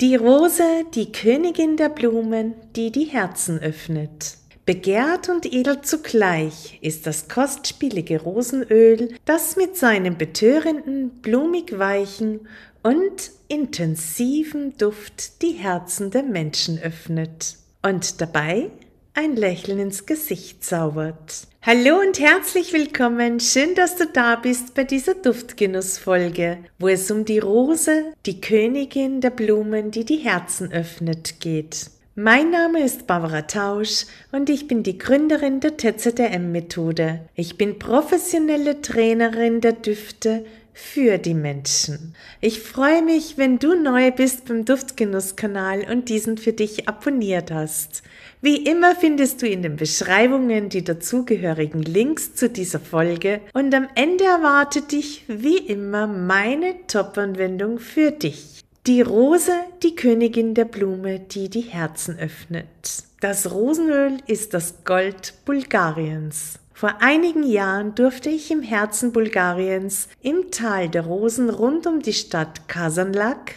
Die Rose, die Königin der Blumen, die die Herzen öffnet. Begehrt und edel zugleich ist das kostspielige Rosenöl, das mit seinem betörenden, blumig weichen und intensiven Duft die Herzen der Menschen öffnet und dabei ein Lächeln ins Gesicht zaubert. Hallo und herzlich willkommen. Schön, dass du da bist bei dieser Duftgenussfolge, wo es um die Rose, die Königin der Blumen, die die Herzen öffnet, geht. Mein Name ist Barbara Tausch und ich bin die Gründerin der TZDM-Methode. Ich bin professionelle Trainerin der Düfte für die Menschen. Ich freue mich, wenn du neu bist beim Duftgenusskanal und diesen für dich abonniert hast. Wie immer findest du in den Beschreibungen die dazugehörigen Links zu dieser Folge und am Ende erwartet dich wie immer meine Top-Anwendung für dich. Die Rose, die Königin der Blume, die die Herzen öffnet. Das Rosenöl ist das Gold Bulgariens. Vor einigen Jahren durfte ich im Herzen Bulgariens, im Tal der Rosen rund um die Stadt Kasanlak,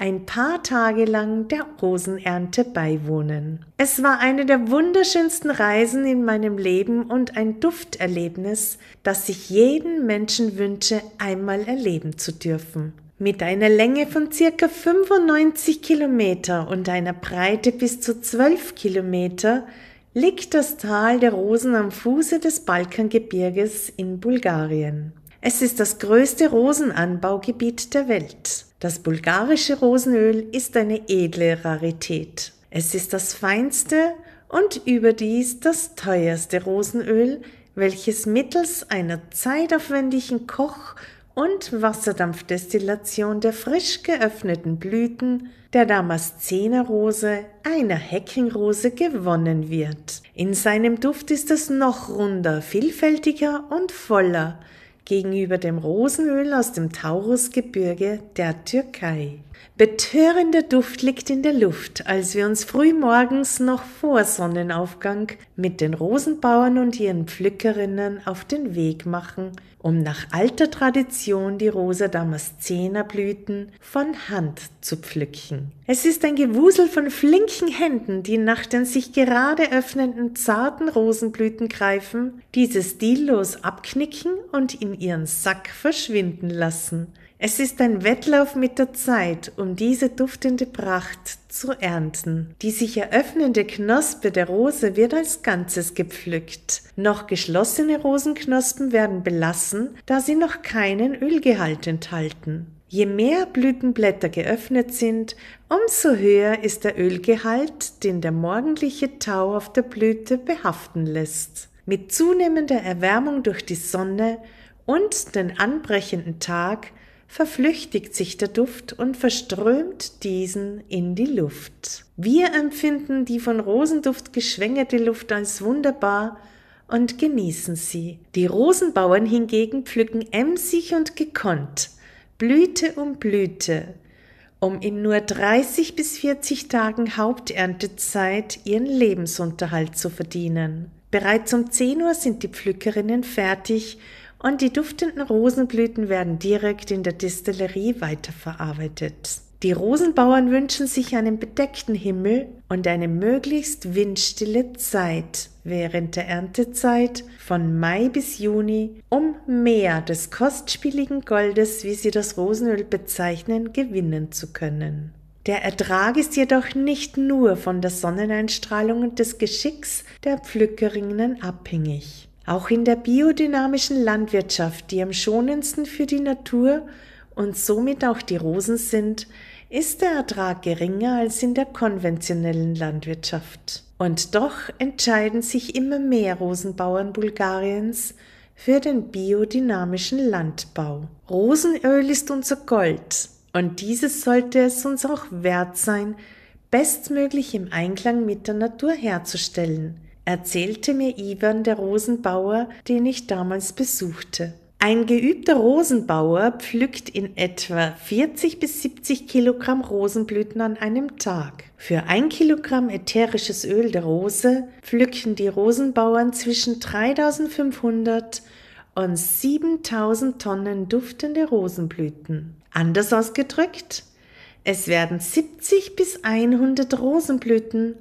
ein paar Tage lang der Rosenernte beiwohnen. Es war eine der wunderschönsten Reisen in meinem Leben und ein Dufterlebnis, das ich jeden Menschen wünsche, einmal erleben zu dürfen. Mit einer Länge von circa 95 Kilometer und einer Breite bis zu 12 Kilometer liegt das Tal der Rosen am Fuße des Balkangebirges in Bulgarien. Es ist das größte Rosenanbaugebiet der Welt. Das bulgarische Rosenöl ist eine edle Rarität. Es ist das feinste und überdies das teuerste Rosenöl, welches mittels einer zeitaufwendigen Koch- und Wasserdampfdestillation der frisch geöffneten Blüten der Damaszenerrose, einer Heckingrose, gewonnen wird. In seinem Duft ist es noch runder, vielfältiger und voller gegenüber dem Rosenöl aus dem Taurusgebirge der Türkei. Betörender Duft liegt in der Luft, als wir uns frühmorgens noch vor Sonnenaufgang mit den Rosenbauern und ihren Pflückerinnen auf den Weg machen, um nach alter Tradition die Rosa Damaszener Blüten von Hand zu pflücken. Es ist ein Gewusel von flinken Händen, die nach den sich gerade öffnenden zarten Rosenblüten greifen, diese stillos abknicken und in ihren Sack verschwinden lassen. Es ist ein Wettlauf mit der Zeit, um diese duftende Pracht zu ernten. Die sich eröffnende Knospe der Rose wird als Ganzes gepflückt. Noch geschlossene Rosenknospen werden belassen, da sie noch keinen Ölgehalt enthalten. Je mehr Blütenblätter geöffnet sind, umso höher ist der Ölgehalt, den der morgendliche Tau auf der Blüte behaften lässt. Mit zunehmender Erwärmung durch die Sonne und den anbrechenden Tag verflüchtigt sich der Duft und verströmt diesen in die Luft. Wir empfinden die von Rosenduft geschwängerte Luft als wunderbar und genießen sie. Die Rosenbauern hingegen pflücken emsig und gekonnt, Blüte um Blüte, um in nur 30 bis 40 Tagen Haupterntezeit ihren Lebensunterhalt zu verdienen. Bereits um 10 Uhr sind die Pflückerinnen fertig und die duftenden Rosenblüten werden direkt in der Distillerie weiterverarbeitet. Die Rosenbauern wünschen sich einen bedeckten Himmel und eine möglichst windstille Zeit während der Erntezeit von Mai bis Juni, um mehr des kostspieligen Goldes, wie sie das Rosenöl bezeichnen, gewinnen zu können. Der Ertrag ist jedoch nicht nur von der Sonneneinstrahlung und des Geschicks der Pflückerinnen abhängig. Auch in der biodynamischen Landwirtschaft, die am schonendsten für die Natur und somit auch die Rosen sind, ist der Ertrag geringer als in der konventionellen Landwirtschaft. Und doch entscheiden sich immer mehr Rosenbauern Bulgariens für den biodynamischen Landbau. Rosenöl ist unser Gold und dieses sollte es uns auch wert sein, bestmöglich im Einklang mit der Natur herzustellen erzählte mir Ivan, der Rosenbauer, den ich damals besuchte. Ein geübter Rosenbauer pflückt in etwa 40 bis 70 Kilogramm Rosenblüten an einem Tag. Für ein Kilogramm ätherisches Öl der Rose pflücken die Rosenbauern zwischen 3500 und 7000 Tonnen duftende Rosenblüten. Anders ausgedrückt, Es werden 70 bis 100 Rosenblüten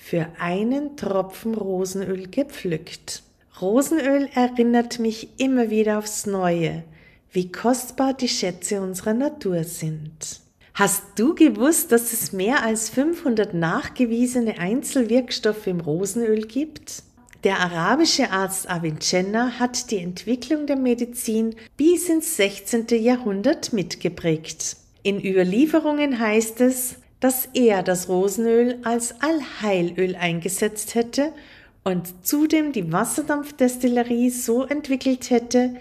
für einen Tropfen Rosenöl gepflückt. Rosenöl erinnert mich immer wieder aufs Neue, wie kostbar die Schätze unserer Natur sind. Hast du gewusst, dass es mehr als 500 nachgewiesene Einzelwirkstoffe im Rosenöl gibt? Der arabische Arzt Avicenna hat die Entwicklung der Medizin bis ins 16. Jahrhundert mitgeprägt. In Überlieferungen heißt es, dass er das Rosenöl als Allheilöl eingesetzt hätte und zudem die Wasserdampfdestillerie so entwickelt hätte,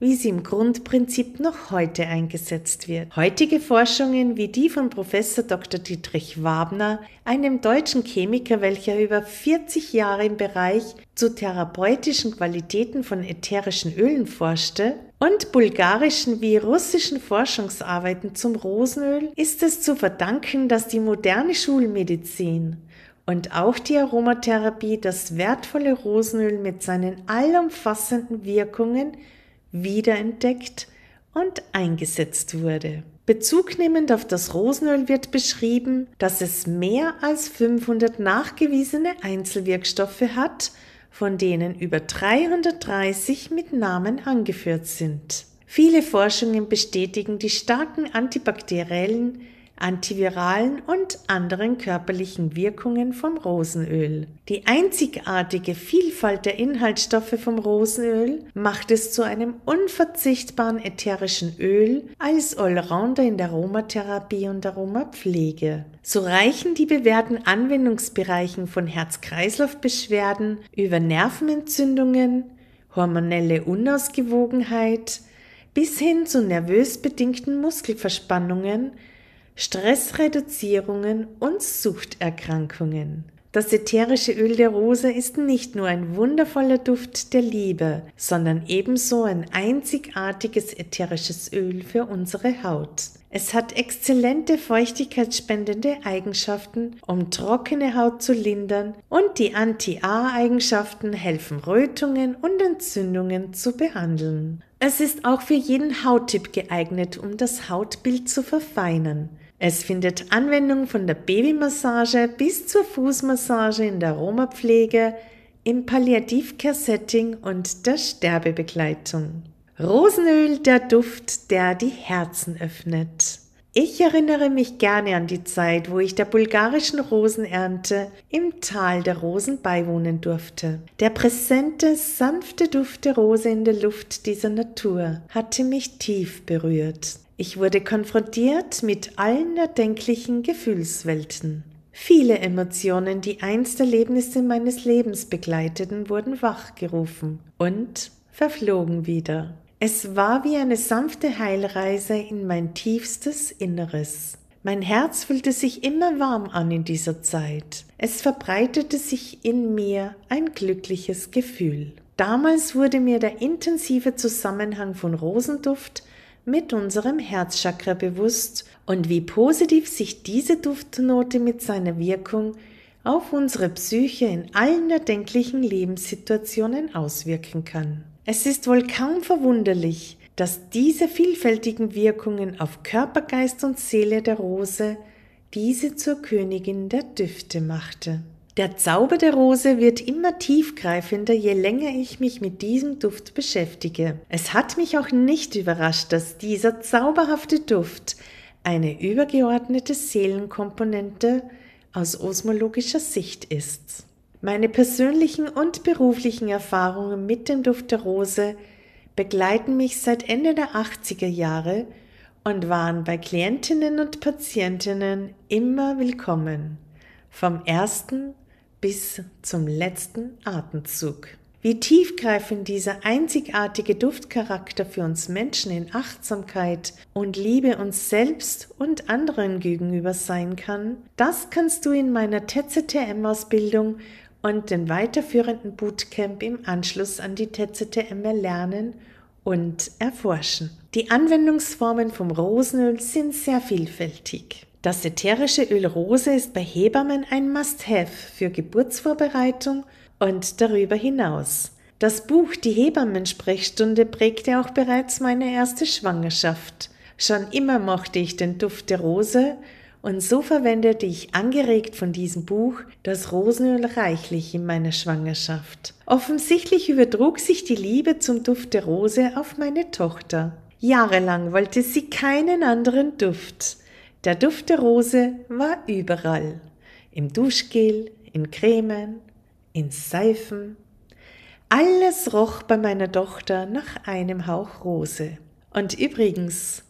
wie sie im Grundprinzip noch heute eingesetzt wird. Heutige Forschungen wie die von Professor Dr. Dietrich Wabner, einem deutschen Chemiker, welcher über 40 Jahre im Bereich zu therapeutischen Qualitäten von ätherischen Ölen forschte, und bulgarischen wie russischen Forschungsarbeiten zum Rosenöl ist es zu verdanken, dass die moderne Schulmedizin und auch die Aromatherapie das wertvolle Rosenöl mit seinen allumfassenden Wirkungen wiederentdeckt und eingesetzt wurde. Bezugnehmend auf das Rosenöl wird beschrieben, dass es mehr als 500 nachgewiesene Einzelwirkstoffe hat, von denen über 330 mit Namen angeführt sind. Viele Forschungen bestätigen die starken antibakteriellen, antiviralen und anderen körperlichen Wirkungen vom Rosenöl. Die einzigartige Vielfalt der Inhaltsstoffe vom Rosenöl macht es zu einem unverzichtbaren ätherischen Öl als Allrounder in der Aromatherapie und Aromapflege. So reichen die bewährten Anwendungsbereichen von Herz-Kreislauf-Beschwerden über Nervenentzündungen, hormonelle Unausgewogenheit bis hin zu nervös bedingten Muskelverspannungen Stressreduzierungen und Suchterkrankungen. Das ätherische Öl der Rose ist nicht nur ein wundervoller Duft der Liebe, sondern ebenso ein einzigartiges ätherisches Öl für unsere Haut. Es hat exzellente feuchtigkeitsspendende Eigenschaften, um trockene Haut zu lindern und die Anti-A-Eigenschaften helfen Rötungen und Entzündungen zu behandeln. Es ist auch für jeden Hauttyp geeignet, um das Hautbild zu verfeinern. Es findet Anwendung von der Babymassage bis zur Fußmassage in der Aromapflege, im Palliativcare-Setting und der Sterbebegleitung. Rosenöl, der Duft, der die Herzen öffnet. Ich erinnere mich gerne an die Zeit, wo ich der bulgarischen Rosenernte im Tal der Rosen beiwohnen durfte. Der präsente, sanfte Duft der Rose in der Luft dieser Natur hatte mich tief berührt. Ich wurde konfrontiert mit allen erdenklichen Gefühlswelten. Viele Emotionen, die einst Erlebnisse meines Lebens begleiteten, wurden wachgerufen und verflogen wieder. Es war wie eine sanfte Heilreise in mein tiefstes Inneres. Mein Herz fühlte sich immer warm an in dieser Zeit. Es verbreitete sich in mir ein glückliches Gefühl. Damals wurde mir der intensive Zusammenhang von Rosenduft mit unserem Herzchakra bewusst und wie positiv sich diese Duftnote mit seiner Wirkung auf unsere Psyche in allen erdenklichen Lebenssituationen auswirken kann. Es ist wohl kaum verwunderlich, dass diese vielfältigen Wirkungen auf Körper, Geist und Seele der Rose diese zur Königin der Düfte machte. Der Zauber der Rose wird immer tiefgreifender, je länger ich mich mit diesem Duft beschäftige. Es hat mich auch nicht überrascht, dass dieser zauberhafte Duft eine übergeordnete Seelenkomponente aus osmologischer Sicht ist. Meine persönlichen und beruflichen Erfahrungen mit dem Duft der Rose begleiten mich seit Ende der 80er Jahre und waren bei Klientinnen und Patientinnen immer willkommen. Vom ersten bis zum letzten Atemzug. Wie tiefgreifend dieser einzigartige Duftcharakter für uns Menschen in Achtsamkeit und Liebe uns selbst und anderen gegenüber sein kann, das kannst du in meiner TZTM-Ausbildung und den weiterführenden Bootcamp im Anschluss an die TZTM erlernen und erforschen. Die Anwendungsformen vom Rosenöl sind sehr vielfältig. Das ätherische Öl Rose ist bei Hebammen ein Must-Have für Geburtsvorbereitung und darüber hinaus. Das Buch Die Hebammensprechstunde prägte auch bereits meine erste Schwangerschaft. Schon immer mochte ich den Duft der Rose Und so verwendete ich angeregt von diesem Buch das Rosenöl reichlich in meiner Schwangerschaft. Offensichtlich übertrug sich die Liebe zum Duft der Rose auf meine Tochter. Jahrelang wollte sie keinen anderen Duft. Der Duft der Rose war überall. Im Duschgel, in Cremen, in Seifen. Alles roch bei meiner Tochter nach einem Hauch Rose. Und übrigens,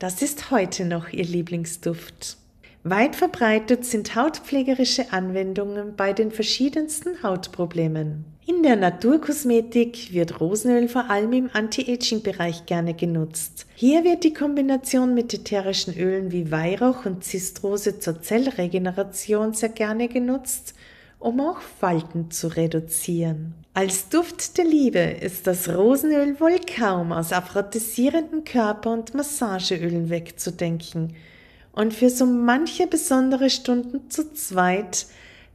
das ist heute noch ihr Lieblingsduft. Weit verbreitet sind hautpflegerische Anwendungen bei den verschiedensten Hautproblemen. In der Naturkosmetik wird Rosenöl vor allem im Anti-Aging-Bereich gerne genutzt. Hier wird die Kombination mit ätherischen Ölen wie Weihrauch und Zistrose zur Zellregeneration sehr gerne genutzt, um auch Falten zu reduzieren. Als Duft der Liebe ist das Rosenöl wohl kaum aus aphrodisierenden Körper- und Massageölen wegzudenken – und für so manche besondere Stunden zu zweit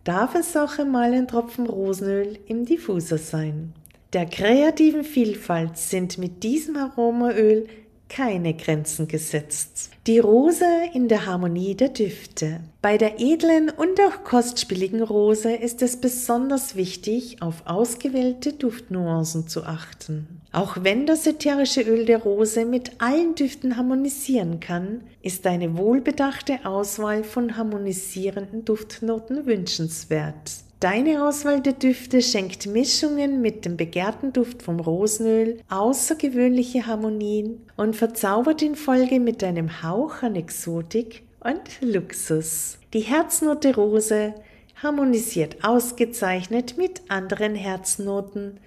darf es auch einmal ein Tropfen Rosenöl im Diffuser sein. Der kreativen Vielfalt sind mit diesem Aromaöl keine Grenzen gesetzt. Die Rose in der Harmonie der Düfte. Bei der edlen und auch kostspieligen Rose ist es besonders wichtig, auf ausgewählte Duftnuancen zu achten. Auch wenn das ätherische Öl der Rose mit allen Düften harmonisieren kann, ist eine wohlbedachte Auswahl von harmonisierenden Duftnoten wünschenswert. Deine Auswahl der Düfte schenkt Mischungen mit dem begehrten Duft vom Rosenöl außergewöhnliche Harmonien und verzaubert in Folge mit einem Hauch an Exotik und Luxus. Die Herznote Rose harmonisiert ausgezeichnet mit anderen Herznoten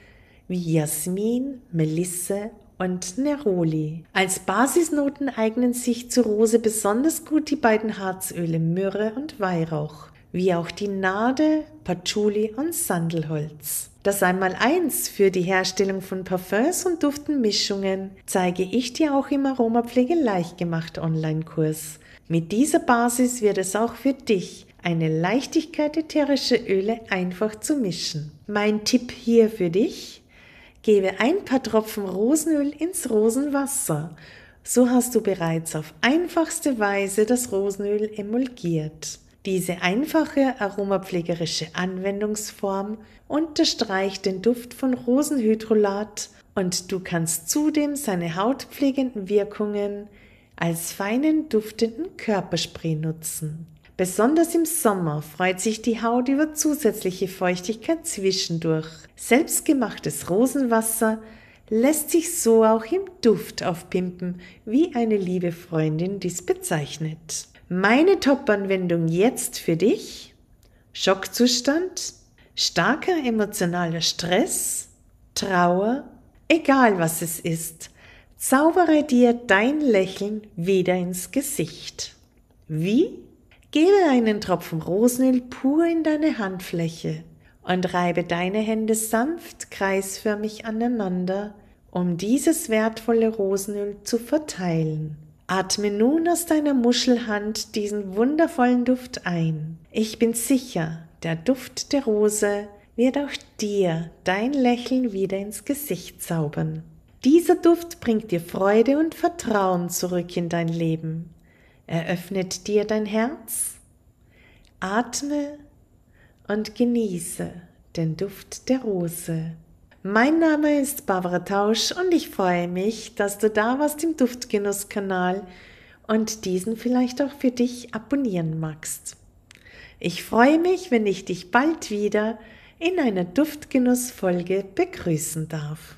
wie Jasmin, Melisse und Neroli. Als Basisnoten eignen sich zu Rose besonders gut die beiden Harzöle Myrrhe und Weihrauch wie auch die Nade, Patchouli und Sandelholz. Das Einmaleins für die Herstellung von Parfums und Duftenmischungen zeige ich dir auch im Aromapflege Leichtgemacht Online-Kurs. Mit dieser Basis wird es auch für dich eine Leichtigkeit ätherische Öle einfach zu mischen. Mein Tipp hier für dich, gebe ein paar Tropfen Rosenöl ins Rosenwasser. So hast du bereits auf einfachste Weise das Rosenöl emulgiert. Diese einfache aromapflegerische Anwendungsform unterstreicht den Duft von Rosenhydrolat und du kannst zudem seine hautpflegenden Wirkungen als feinen duftenden Körperspray nutzen. Besonders im Sommer freut sich die Haut über zusätzliche Feuchtigkeit zwischendurch. Selbstgemachtes Rosenwasser lässt sich so auch im Duft aufpimpen, wie eine liebe Freundin dies bezeichnet. Meine Top-Anwendung jetzt für dich. Schockzustand, starker emotionaler Stress, Trauer, egal was es ist, zaubere dir dein Lächeln wieder ins Gesicht. Wie? Gebe einen Tropfen Rosenöl pur in deine Handfläche und reibe deine Hände sanft kreisförmig aneinander, um dieses wertvolle Rosenöl zu verteilen. Atme nun aus deiner Muschelhand diesen wundervollen Duft ein. Ich bin sicher, der Duft der Rose wird auch dir dein Lächeln wieder ins Gesicht zaubern. Dieser Duft bringt dir Freude und Vertrauen zurück in dein Leben. Eröffnet dir dein Herz. Atme und genieße den Duft der Rose. Mein Name ist Barbara Tausch und ich freue mich, dass du da warst im Duftgenuss-Kanal und diesen vielleicht auch für dich abonnieren magst. Ich freue mich, wenn ich dich bald wieder in einer Duftgenuss-Folge begrüßen darf.